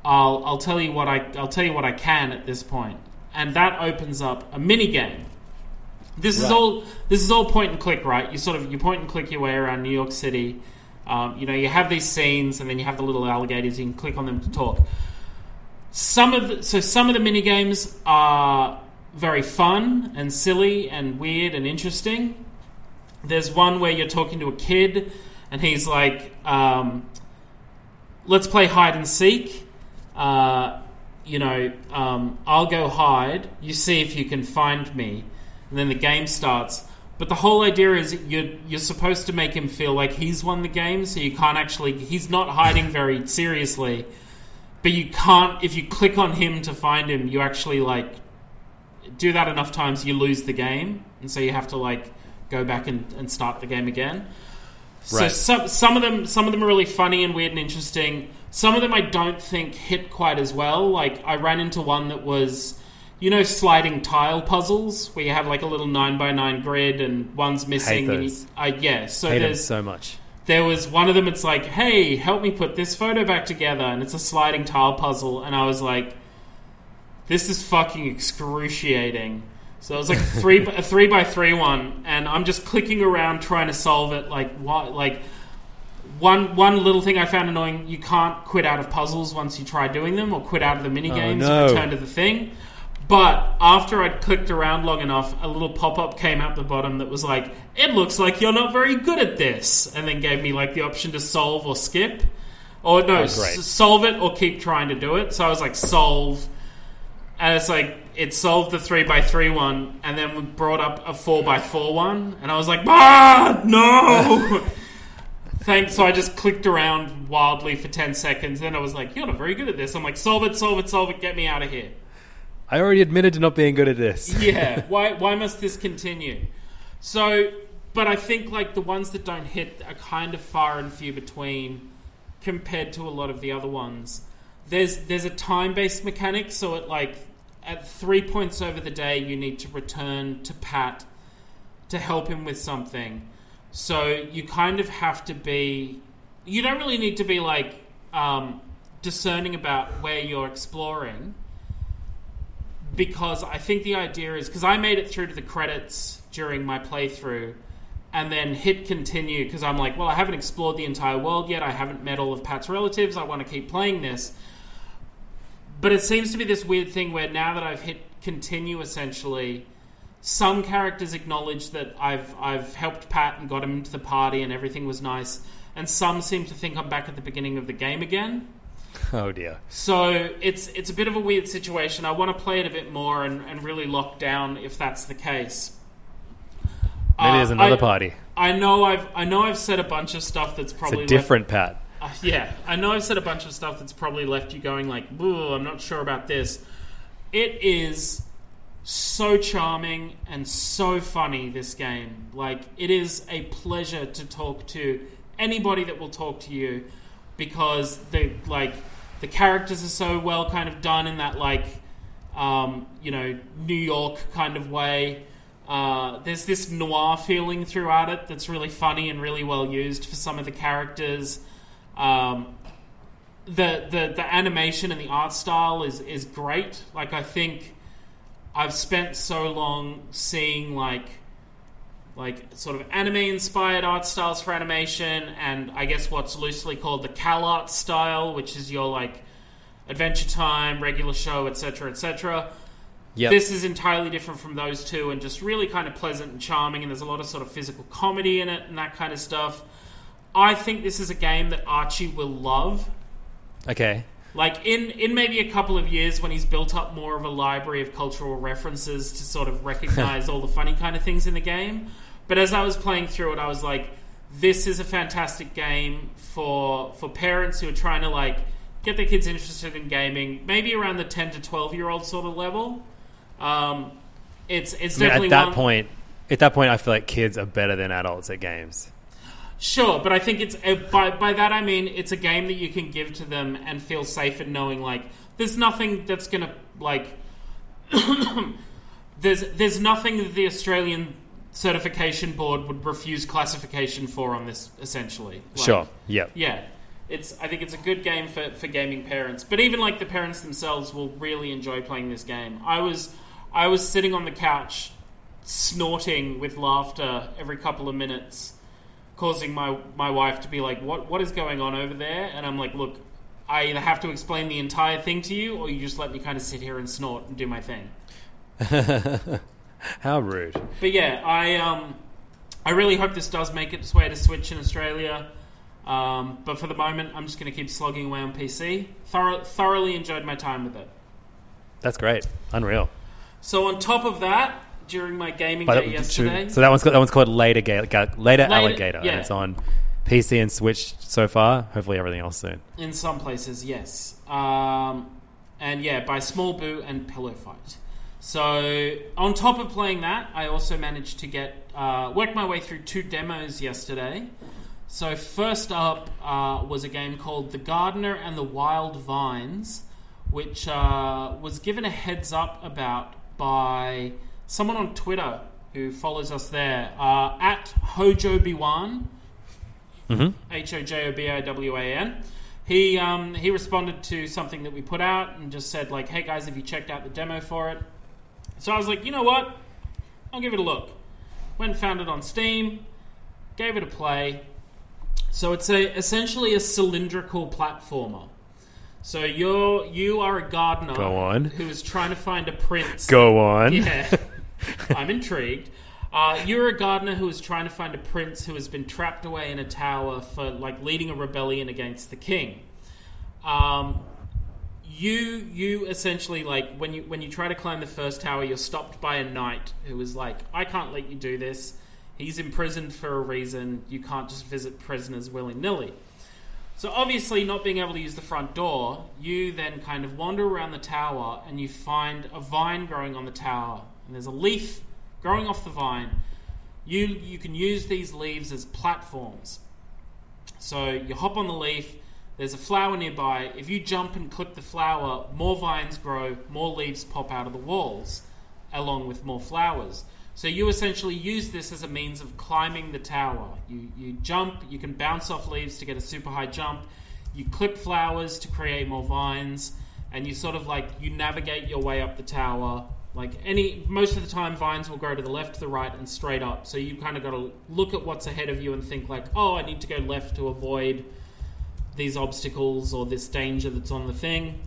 I'll I'll tell you what I I'll tell you what I can at this point. point, and that opens up a mini game. This is all this is all point and click, right? You sort of you point and click your way around New York City. Um, you know, you have these scenes, and then you have the little alligators. You can click on them to talk. Some of the, so some of the mini games are very fun and silly and weird and interesting. There's one where you're talking to a kid, and he's like, um, "Let's play hide and seek." Uh, you know, um, I'll go hide. You see if you can find me, and then the game starts. But the whole idea is you're you're supposed to make him feel like he's won the game, so you can't actually. He's not hiding very seriously, but you can't. If you click on him to find him, you actually like do that enough times, you lose the game, and so you have to like go back and, and start the game again. Right. So some some of them some of them are really funny and weird and interesting. Some of them I don't think hit quite as well. Like I ran into one that was you know sliding tile puzzles where you have like a little nine by nine grid and one's missing. and you- those. I yeah. So Hate there's so much. there was one of them. It's like, hey, help me put this photo back together, and it's a sliding tile puzzle. And I was like, this is fucking excruciating. So it was like a three a three by three one, and I'm just clicking around trying to solve it. Like what? Like one one little thing I found annoying: you can't quit out of puzzles once you try doing them, or quit out of the mini oh, games no. and return to the thing. But after I'd clicked around long enough, a little pop up came out the bottom that was like, "It looks like you're not very good at this," and then gave me like the option to solve or skip, or no, Oh, s- solve it or keep trying to do it. So I was like, solve, and it's like it solved the three by three one, and then we brought up a four by four one, and I was like, ah, no. Thanks. So I just clicked around wildly for ten seconds. Then I was like, "You're not very good at this." I'm like, "Solve it, solve it, solve it. Get me out of here." I already admitted to not being good at this. yeah why why must this continue? So but i think like the ones that don't hit are kind of far and few between compared to a lot of the other ones. There's there's a time based mechanic so at like at three points over the day you need to return to pat to help him with something. So you kind of have to be you don't really need to be like um, discerning about where you're exploring because I think the idea is because I made it through to the credits during my playthrough and then hit continue because I'm like, well, I haven't explored the entire world yet. I haven't met all of Pat's relatives. I want to keep playing this. But it seems to be this weird thing where now that I've hit continue essentially, some characters acknowledge that I've I've helped Pat and got him into the party and everything was nice, and some seem to think I'm back at the beginning of the game again. Oh dear. So it's it's a bit of a weird situation. I want to play it a bit more and, and really lock down if that's the case. Maybe Uh, there's another I- party. I know I've I know I've said a bunch of stuff that's It's probably left- different Pat. uh, yeah, I know I've said a bunch of stuff that's probably left you going like, "Ooh, I'm not sure about this." It is so charming and so funny. This game, like, it is a pleasure to talk to anybody that will talk to you because the like the characters are so well kind of done in that like um, you know New York kind of way. Uh, there's this noir feeling throughout it that's really funny and really well used for some of the characters. Um, the, the the animation and the art style is is great. Like I think I've spent so long seeing like like sort of anime inspired art styles for animation and I guess what's loosely called the Cal art style, which is your like Adventure Time, regular show, etc., etc. Yep. This is entirely different from those two and just really kind of pleasant and charming, and there's a lot of sort of physical comedy in it and that kind of stuff. I think this is a game that Archie will love. okay. Like in in maybe a couple of years when he's built up more of a library of cultural references to sort of recognize all the funny kind of things in the game. But as I was playing through it, I was like, this is a fantastic game for for parents who are trying to like get their kids interested in gaming, maybe around the ten to twelve year old sort of level. Um, it's it's I mean, definitely at that one- point, at that point, I feel like kids are better than adults at games. Sure, but I think it's uh, by by that I mean it's a game that you can give to them and feel safe in knowing like there's nothing that's gonna like there's there's nothing that the Australian certification board would refuse classification for on this essentially. Like, sure. Yep. Yeah. It's I think it's a good game for, for gaming parents. But even like the parents themselves will really enjoy playing this game. I was I was sitting on the couch snorting with laughter every couple of minutes, causing my, my wife to be like, What what is going on over there? And I'm like, Look, I either have to explain the entire thing to you or you just let me kind of sit here and snort and do my thing. How rude. But yeah, I um, I really hope this does make its way to Switch in Australia. Um, but for the moment, I'm just going to keep slogging away on PC. Thor- thoroughly enjoyed my time with it. That's great. Unreal. So on top of that, during my gaming But day that- yesterday, so that one's that one's called Later, Ga- Ga- Later, Alligator, yeah. and it's on PC and Switch so far. Hopefully, everything else soon. in some places, yes. Um, and yeah, by SmallBu and Pillow Fight. So on top of playing that, I also managed to get uh, work my way through two demos yesterday. So first up uh, was a game called The Gardener and the Wild Vines, which uh, was given a heads up about by someone on Twitter who follows us there uh, at Hojo Biwan. H O J O B I W A N. he um, he responded to something that we put out and just said like, "Hey guys, have you checked out the demo for it?" So I was like, you know what? I'll give it a look. Went and found it on Steam, gave it a play. So it's a essentially a cylindrical platformer. So you're you are a gardener Go on. who is trying to find a prince. Go on. Yeah, I'm intrigued. Uh, you're a gardener who is trying to find a prince who has been trapped away in a tower for like leading a rebellion against the king. Um, you you essentially like when you when you try to climb the first tower, you're stopped by a knight who is like, "I can't let you do this. He's imprisoned for a reason. You can't just visit prisoners willy nilly." So obviously, not being able to use the front door, you then kind of wander around the tower and you find a vine growing on the tower, and there's a leaf growing off the vine. You you can use these leaves as platforms. So you hop on the leaf. There's a flower nearby. If you jump and clip the flower, more vines grow, more leaves pop out of the walls, along with more flowers. So you essentially use this as a means of climbing the tower. You you jump, you can bounce off leaves to get a super high jump. You clip flowers to create more vines, and you sort of like you navigate your way up the tower. Like any most of the time, vines will grow to the left, to the right, and straight up. So you kind of got to look at what's ahead of you and think like, oh, I need to go left to avoid these obstacles or this danger that's on the thing.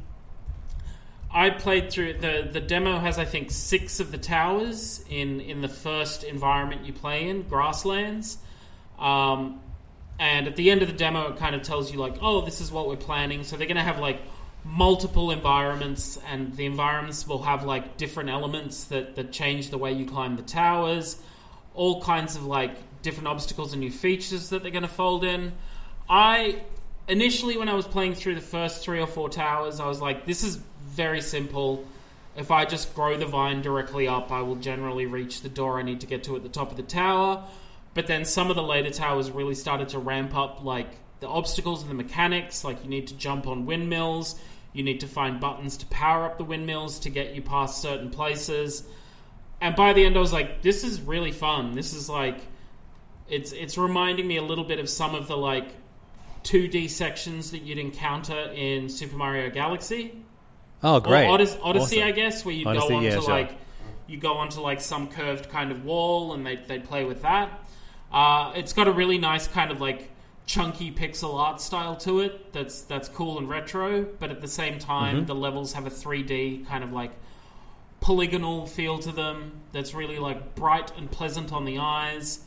I played through the the demo has I think six of the towers in in the first environment you play in grasslands, um, and at the end of the demo it kind of tells you like oh this is what we're planning so they're going to have like multiple environments and the environments will have like different elements that that change the way you climb the towers, all kinds of like different obstacles and new features that they're going to fold in. I initially when I was playing through the first three or four towers, I was like, this is very simple. If I just grow the vine directly up, I will generally reach the door I need to get to at the top of the tower. But then some of the later towers really started to ramp up like the obstacles and the mechanics, like you need to jump on windmills, you need to find buttons to power up the windmills to get you past certain places. And by the end I was like, this is really fun. This is like it's it's reminding me a little bit of some of the like 2D sections that you'd encounter in Super Mario Galaxy. Oh, great. Or Odyssey, Odyssey Awesome. I guess, where you Odyssey, go onto yeah, sure. like you go onto like some curved kind of wall, and they they play with that. Uh, it's got a really nice kind of like chunky pixel art style to it. That's that's cool and retro, but at the same time, Mm-hmm. the levels have a 3D kind of like polygonal feel to them. That's really like bright and pleasant on the eyes.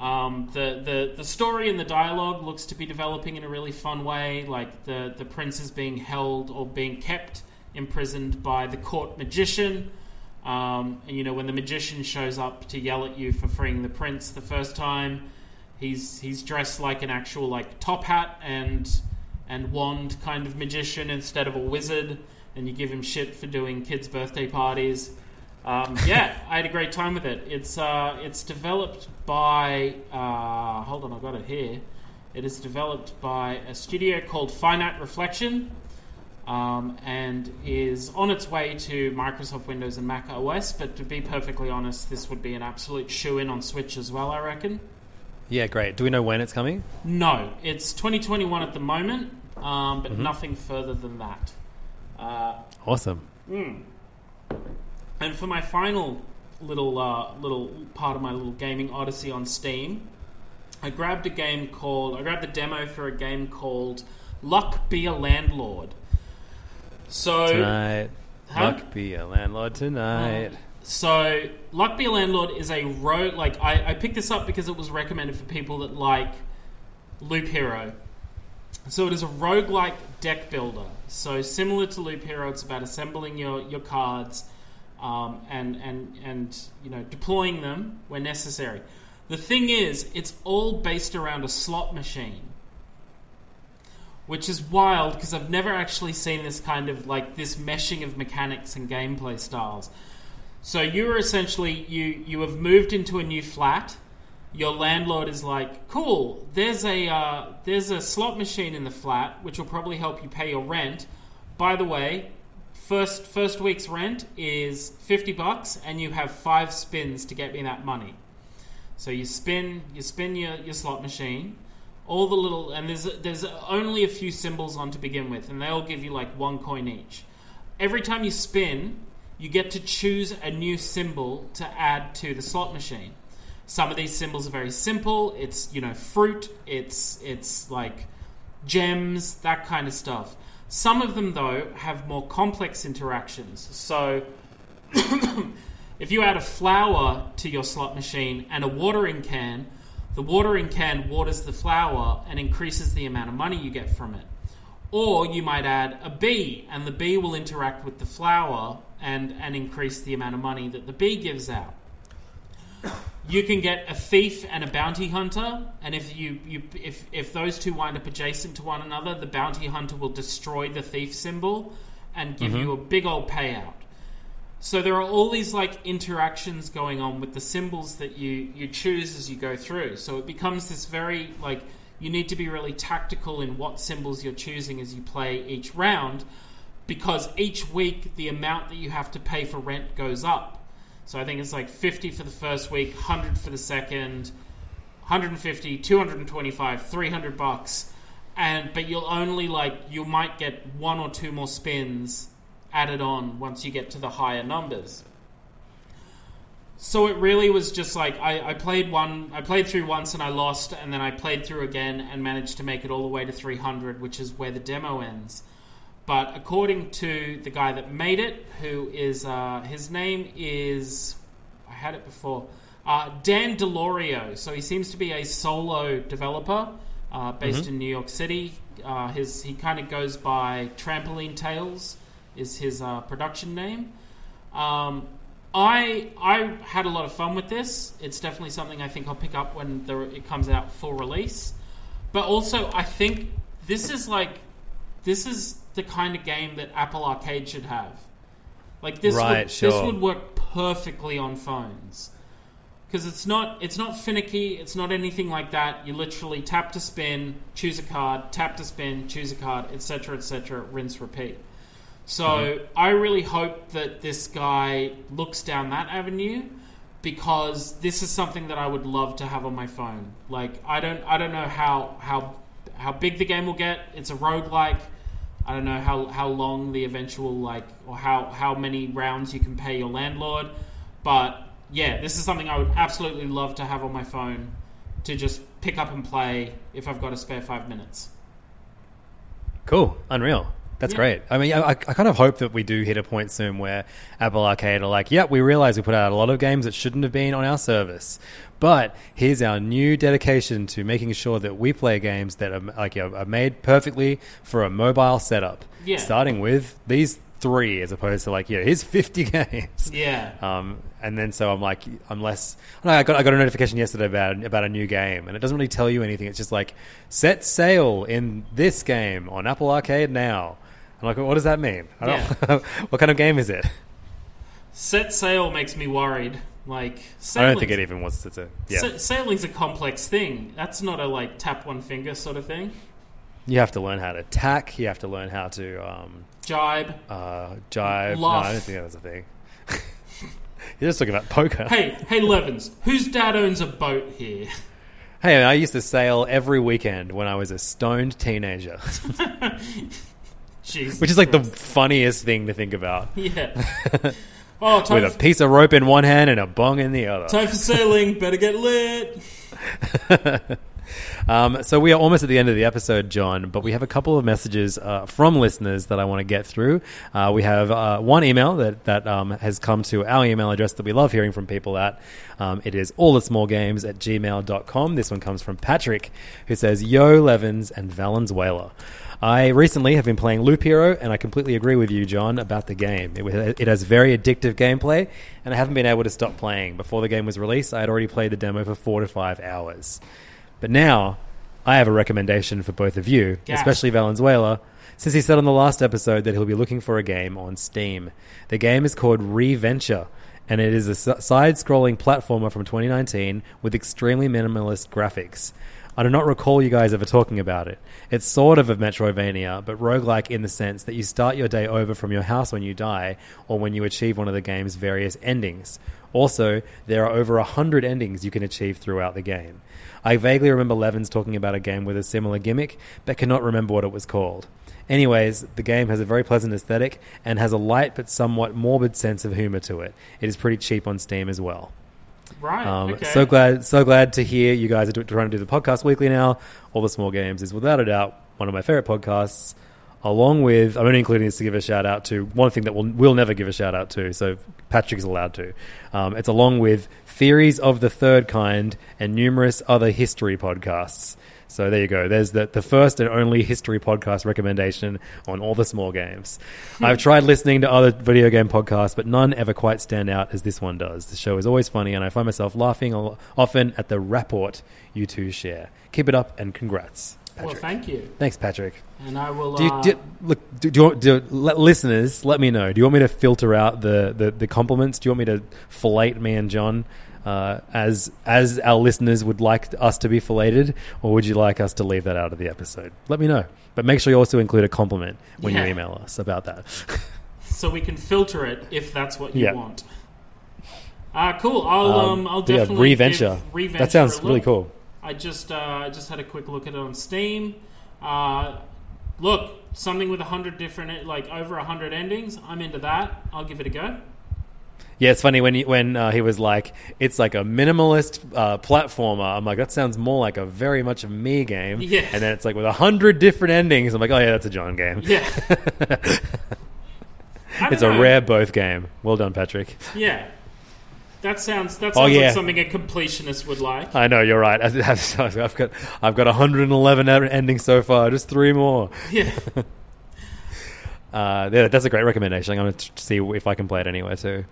Um, the, the the story and the dialogue looks to be developing in a really fun way. Like the the prince is being held or being kept imprisoned by the court magician. Um, and you know when the magician shows up to yell at you for freeing the prince the first time, he's he's dressed like an actual like top hat and and wand kind of magician instead of a wizard. And you give him shit for doing kids' birthday parties. Um, yeah, I had a great time with it. It's uh, it's developed by uh, hold on, I've got it here. It is developed by a studio called Finite Reflection, um, and is on its way to Microsoft Windows and Mac OS. But to be perfectly honest, this would be an absolute shoe in on Switch as well. I reckon. Yeah, great. Do we know when it's coming? No, it's 2021 at the moment, um, Mm-hmm. but nothing further than that. Uh, Awesome. And for my final little uh, little part of my little gaming odyssey on Steam, I grabbed a game called I grabbed the demo for a game called Luck Be a Landlord. So Tonight. Huh? Luck be a landlord tonight. so Luck Be a Landlord is a rogue like I, I picked this up because it was recommended for people that like Loop Hero. So it is a roguelike deck builder. So similar to Loop Hero, it's about assembling your, your cards um, and, and, and you know deploying them where necessary. The thing is, it's all based around a slot machine, which is wild because I've never actually seen this kind of like this meshing of mechanics and gameplay styles. So you're essentially you you have moved into a new flat. Your landlord is like, "Cool, there's a uh, there's a slot machine in the flat, which will probably help you pay your rent. By the way, first first week's rent is fifty bucks, and you have five spins to get me that money. So you spin you spin your, your slot machine. all the little and there's there's only a few symbols on to begin with, and they all give you like one coin each. Every time you spin, you get to choose a new symbol to add to the slot machine. Some of these symbols are very simple. It's you know fruit. It's it's like gems, that kind of stuff. Some of them though have more complex interactions. So if you add a flower to your slot machine and a watering can, the watering can waters the flower and increases the amount of money you get from it. Or you might add a bee, and the bee will interact with the flower and, and increase the amount of money that the bee gives out. You can get a thief and a bounty hunter, and if you, you if if those two wind up adjacent to one another, the bounty hunter will destroy the thief symbol and give mm-hmm. you a big old payout. So there are all these like interactions going on with the symbols that you you choose as you go through. So it becomes this very like you need to be really tactical in what symbols you're choosing as you play each round because each week the amount that you have to pay for rent goes up. So I think it's like 50 for the first week, 100 for the second, 150, 225, 300 bucks. And but you'll only like you might get one or two more spins added on once you get to the higher numbers. So it really was just like I, I played one, I played through once and I lost, and then I played through again and managed to make it all the way to 300, which is where the demo ends. But according to the guy that made it, who is uh, his name is I had it before, uh, Dan DiIorio. So he seems to be a solo developer uh, based in New York City. Uh, his he kind of goes by Trampoline Tales is his uh, production name. Um, I I had a lot of fun with this. It's definitely something I think I'll pick up when the, it comes out full release. But also, I think this is like this is the kind of game that Apple Arcade should have. Like this, Right, would, this would work perfectly on phones because it's not it's not finicky. It's not anything like that. You literally tap to spin, choose a card, tap to spin, choose a card, etc., etc. Rinse, repeat. So mm-hmm. I really hope that this guy looks down that avenue because this is something that I would love to have on my phone. Like I don't I don't know how how how big the game will get. It's a roguelike. I don't know how, how long the eventual like or how, how many rounds you can pay your landlord. But yeah, this is something I would absolutely love to have on my phone to just pick up and play if I've got a spare five minutes. Cool, unreal. That's Yeah. great. I mean, I, I kind of hope that we do hit a point soon where Apple Arcade are like, "Yep, we realize we put out a lot of games that shouldn't have been on our service, but here's our new dedication to making sure that we play games that are like are made perfectly for a mobile setup." Yeah. Starting with these three, as opposed to like, yeah, here's fifty games. Yeah. Um, and then so I'm like, unless no, I got I got a notification yesterday about about a new game, and it doesn't really tell you anything. It's just like set sail in this game on Apple Arcade now. I'm like, what does that mean? I don't. what kind of game is it? Set sail makes me worried. Like I don't think it even wants to. yeah, sa- sailing's a complex thing. That's not a like tap one finger sort of thing. you have to learn how to tack. You have to learn how to um, Jibe. uh, jive. No, I don't think that was a thing. You're just talking about poker. Hey, hey, Levins, whose dad owns a boat here? Hey, I used to sail every weekend when I was a stoned teenager, Jesus which is like the funniest thing to think about. yeah. Oh, with a piece of rope in one hand and a bong in the other. time for sailing. Better get lit. Um, so we are almost at the end of the episode, John, but we have a couple of messages uh, from listeners that I want to get through. Uh, we have uh, one email that that um, has come to our email address that we love hearing from people at. Um, it is all the small games at gmail.com. This one comes from Patrick, who says, Yo, Levins and Valenzuela. I recently have been playing Loop Hero, and I completely agree with you, John, about the game. It, it has very addictive gameplay, and I haven't been able to stop playing. Before the game was released, I had already played the demo for four to five hours. But now, I have a recommendation for both of you, Gasp. especially Valenzuela, since he said on the last episode that he'll be looking for a game on Steam. The game is called Reventure, and it is a side scrolling platformer from 2019 with extremely minimalist graphics. I do not recall you guys ever talking about it. It's sort of a Metroidvania, but roguelike in the sense that you start your day over from your house when you die or when you achieve one of the game's various endings. Also, there are over a hundred endings you can achieve throughout the game. I vaguely remember Levins talking about a game with a similar gimmick, but cannot remember what it was called. Anyways, the game has a very pleasant aesthetic and has a light but somewhat morbid sense of humor to it. It is pretty cheap on Steam as well. Right. Um, okay. So glad, so glad to hear you guys are do- trying to do the podcast weekly now. All the small games is without a doubt one of my favorite podcasts. Along with, I'm only including this to give a shout out to one thing that we'll, we'll never give a shout out to. So Patrick's allowed to. Um, it's along with theories of the third kind and numerous other history podcasts. So there you go. There's the, the first and only history podcast recommendation on all the small games. I've tried listening to other video game podcasts, but none ever quite stand out as this one does. The show is always funny, and I find myself laughing often at the rapport you two share. Keep it up, and congrats, well, Patrick. thank you. Thanks, Patrick. And I will. Do you, uh, do, look, do, do you want, do, let, listeners, let me know. Do you want me to filter out the, the, the compliments? Do you want me to fillet me and John uh, as as our listeners would like us to be filleted, or would you like us to leave that out of the episode? Let me know. But make sure you also include a compliment when Yeah. you email us about that. so we can filter it if that's what you Yeah. want. Uh, cool. I'll um, I'll but yeah, definitely Reventure. Reventure That sounds really cool. I just uh, I just had a quick look at it on Steam. Uh, look, something with a hundred different like over a hundred endings. I'm into that. I'll give it a go. Yeah, it's funny when he, when uh, he was like, "It's like a minimalist uh, platformer." I'm like, that sounds more like a very much a me game. Yeah. And then it's like with a hundred different endings. I'm like, oh yeah, that's a John game. Yeah. It's a rare both game. Well done, Patrick. Yeah. That sounds that Oh, yeah. like something a completionist would like. I know you're right. I've got I've got 111 endings so far. Just three more. Yeah. Uh, yeah, that's a great recommendation. I'm going to see if I can play it anywhere too.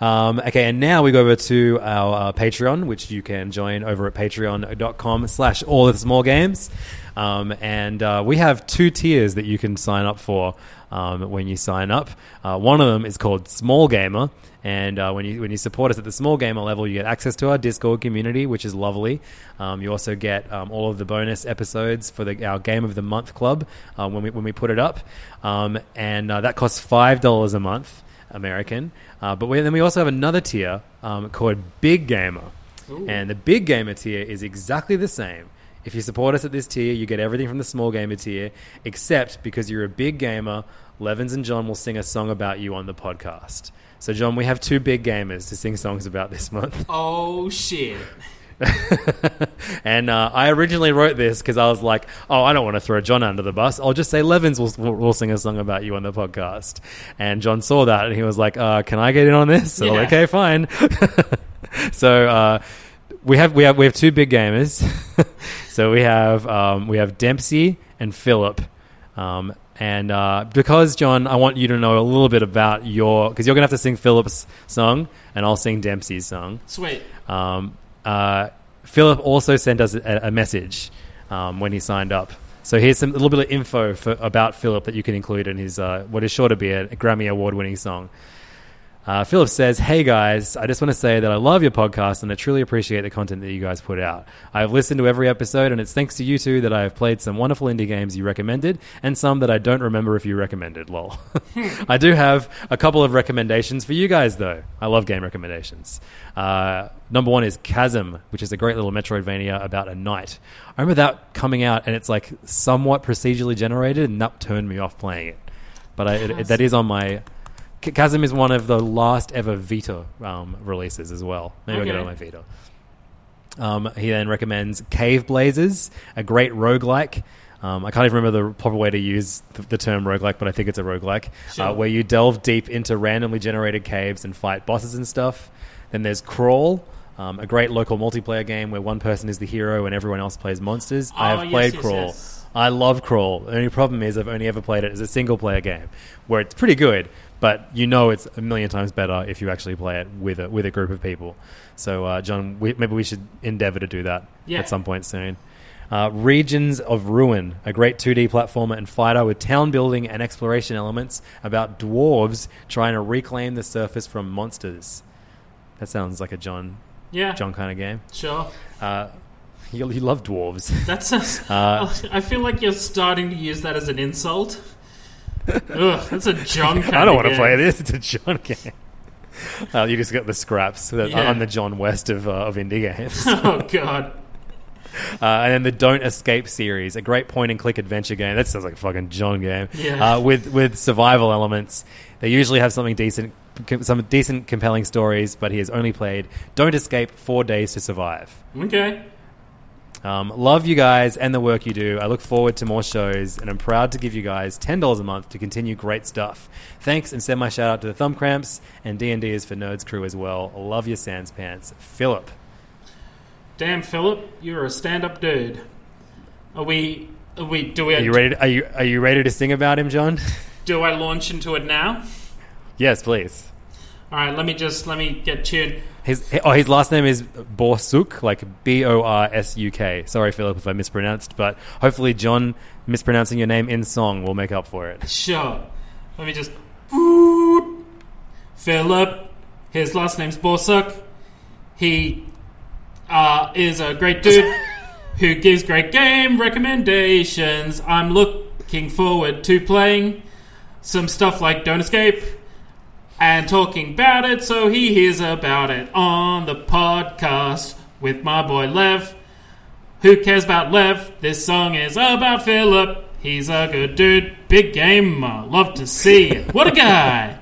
Um, okay, and now we go over to our uh, Patreon, which you can join over at patreon.com slash all of the small games. Um, and uh, we have two tiers that you can sign up for um, when you sign up. Uh, one of them is called Small Gamer. And uh, when you when you support us at the small gamer level, you get access to our Discord community, which is lovely. Um, you also get um, all of the bonus episodes for the, our Game of the Month Club uh, when we when we put it up, um, and uh, that costs five dollars a month American. Uh, but we, then we also have another tier um, called Big Gamer, and the Big Gamer tier is exactly the same. If you support us at this tier, you get everything from the small gamer tier, except because you're a big gamer, Levins and John will sing a song about you on the podcast. So, John, we have two big gamers to sing songs about this month. Oh shit. and uh, I originally wrote this because I was like, oh, I don't want to throw John under the bus. I'll just say Levins will, will, sing a song about you on the podcast. And John saw that and he was like, uh, can I get in on this? So, Yeah. okay, fine. so, uh, we have we have we have two big gamers. so we have um, we have Dempsey and Philip. Um, and uh, because John, I want you to know a little bit about your because you're gonna have to sing Philip's song and I'll sing Dempsey's song. Sweet. Um, uh, Philip also sent us a, a message um, when he signed up. So here's some a little bit of info for, about Philip that you can include in his uh, what is sure to be a, Grammy award winning song. Uh, Philip says, Hey guys, I just want to say that I love your podcast and I truly appreciate the content that you guys put out. I've listened to every episode and it's thanks to you two that I have played some wonderful indie games you recommended and some that I don't remember if you recommended, lol. I do have a couple of recommendations for you guys though. I love game recommendations. Uh, number one is Chasm, which is a great little Metroidvania about a knight. I remember that coming out and it's like somewhat procedurally generated and that turned me off playing it. But I, it, it- that is on my Chasm is one of the last ever Vita um, releases as well. Maybe I'll get it on my Vita. Um, he then recommends Caveblazers, a great roguelike. Um, I can't even remember the proper way to use the, the term roguelike, but I think it's a roguelike, Sure. uh, where you delve deep into randomly generated caves and fight bosses and stuff. Then there's Crawl, um, a great local multiplayer game where one person is the hero and everyone else plays monsters. I Oh, have yes, played yes, Crawl. yes. I love Crawl. The only problem is I've only ever played it as a single player game, where it's pretty good, but you know it's a million times better if you actually play it with a with a group of people. So, uh, John, we, maybe we should endeavor to do that Yeah. at some point soon. Uh, Regions of Ruin, a great 2D platformer and fighter with town building and exploration elements about dwarves trying to reclaim the surface from monsters. That sounds like a John Yeah. John kind of game. Sure. Uh, You, you love dwarves. That's a, Uh, I feel like you're starting to use that as an insult. Ugh, that's a John I don't want to play this. It's a John game. Uh, you just got the scraps that Yeah. on the John West of, uh, of indie games. Oh god. Uh, and then the Don't Escape series, a great point and click adventure game. That sounds like a fucking John game. Yeah. Uh, with with survival elements. They usually have something decent, com- some decent, compelling stories. But he has only played Don't Escape Four Days to Survive. Okay. Um, love you guys and the work you do. I look forward to more shows, and I'm proud to give you guys ten dollars a month to continue great stuff. Thanks, and send my shout out to the Thumb Cramps and D and D is for Nerds crew as well. Love your Sans Pants, Philip. Damn, Philip, you're a stand-up dude. Are we? Are we? Do we? Are you ready? To, are you are you ready to sing about him, John? Do I launch into it now? yes, please. All right. Let me just let me get tuned. His oh, his last name is Borsuk, like B O R S U K. Sorry, Philip, if I mispronounced, but hopefully John mispronouncing your name in song will make up for it. Sure. Let me just. Philip. His last name's Borsuk. He uh, is a great dude who gives great game recommendations. I'm looking forward to playing some stuff like Don't Escape and talking about it so he hears about it on the podcast with my boy Lev. Who cares about Lev? This song is about Philip. He's a good dude, big gamer. Love to see it. What a guy!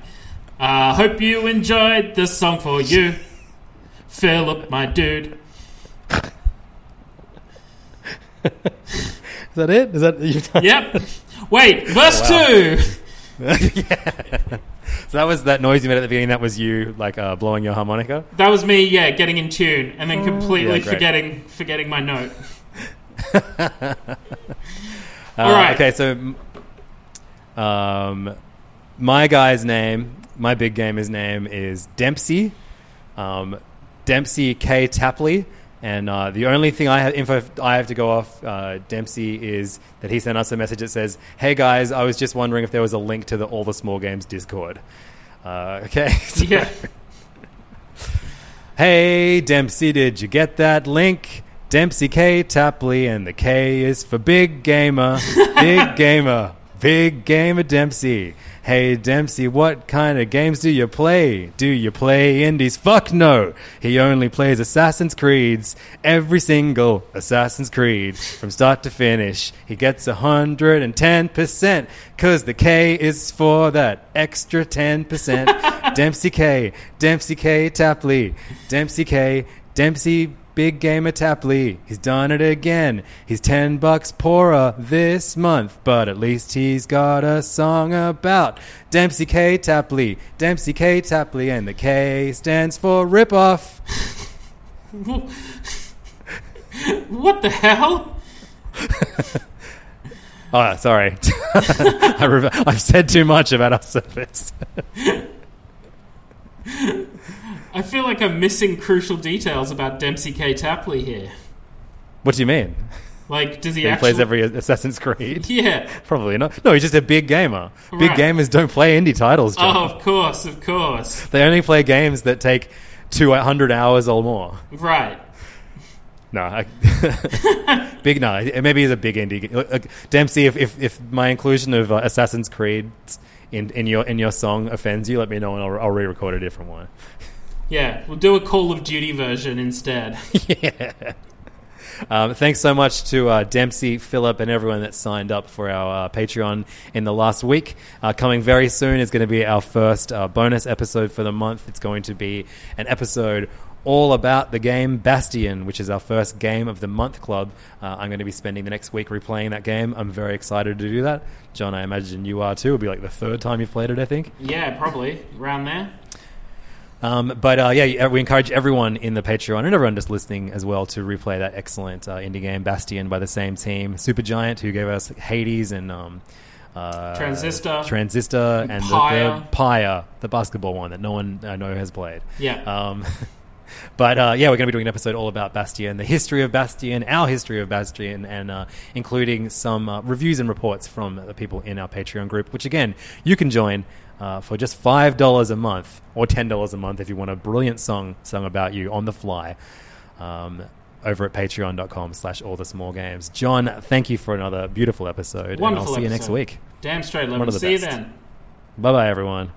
I hope you enjoyed this song for you, Philip, my dude. Is that it? Is that you? Yep. Wait, verse two. So that was that noise you made at the beginning. That was you, like uh, blowing your harmonica. That was me, yeah, getting in tune and then completely Yeah, forgetting forgetting my note. Uh, All right. Okay, so um, my guy's name, my big gamer's name is Dempsey, um, Dempsey K Tapley, and uh, the only thing I have info I have to go off uh, Dempsey is that he sent us a message that says, "Hey guys, I was just wondering if there was a link to the All the Small Games Discord." Uh, okay, so- Yeah. Hey, Dempsey, did you get that link? Dempsey K Tapley, and the K is for Big Gamer. Big Gamer. Big Gamer Dempsey. Hey, Dempsey, what kind of games do you play? Do you play indies? Fuck no. He only plays Assassin's Creeds. Every single Assassin's Creed. From start to finish. He gets 110%. Cause the K is for that extra 10%. Dempsey K. Dempsey K Tapley. Dempsey K. Dempsey Big Gamer Tapley. He's done it again. He's 10 bucks poorer this month, but at least he's got a song about Dempsey K Tapley. Dempsey K Tapley, and the K stands for rip off. What the hell? Oh, sorry. I I've said too much about our service. I feel like I'm missing crucial details about Dempsey K. Tapley here. What do you mean? Like, does he, He actually plays every Assassin's Creed? Yeah. Probably not. No, he's just a big gamer. Big gamers don't play indie titles, John. Oh, of course, of course. They only play games that take 200 hours or more. Right. No, I, big no. Maybe he's a big indie. Dempsey, if, if, if my inclusion of uh, Assassin's Creed in, in your in your song offends you, let me know and I'll, I'll re-record a different one. Yeah, we'll do a Call of Duty version instead. yeah. Um, thanks so much to uh, Dempsey, Philip, and everyone that signed up for our uh, Patreon in the last week. Uh, coming very soon is going to be our first uh, bonus episode for the month. It's going to be an episode all about the game Bastion, which is our first game of the month club. Uh, I'm going to be spending the next week replaying that game. I'm very excited to do that. John, I imagine you are too. It'll be like the third time you've played it, I think. Yeah, probably around there. Um, but uh, yeah, we encourage everyone in the Patreon and everyone just listening as well to replay that excellent uh, indie game Bastion by the same team, Supergiant, who gave us Hades and um, uh, Transistor. Transistor, and Pyre. the, the Pyre, the basketball one that no one I know has played. Yeah. Um, but uh, yeah, we're going to be doing an episode all about Bastion, the history of Bastion, our history of Bastion, and uh, including some uh, reviews and reports from the people in our Patreon group, which again, you can join uh, for just $5 a month or $10 a month if you want a brilliant song sung about you on the fly. Um, over at patreon.com slash all the small games. John, thank you for another beautiful episode. Wonderful and I'll see you next week. Damn straight, of the See you then. Bye bye, everyone.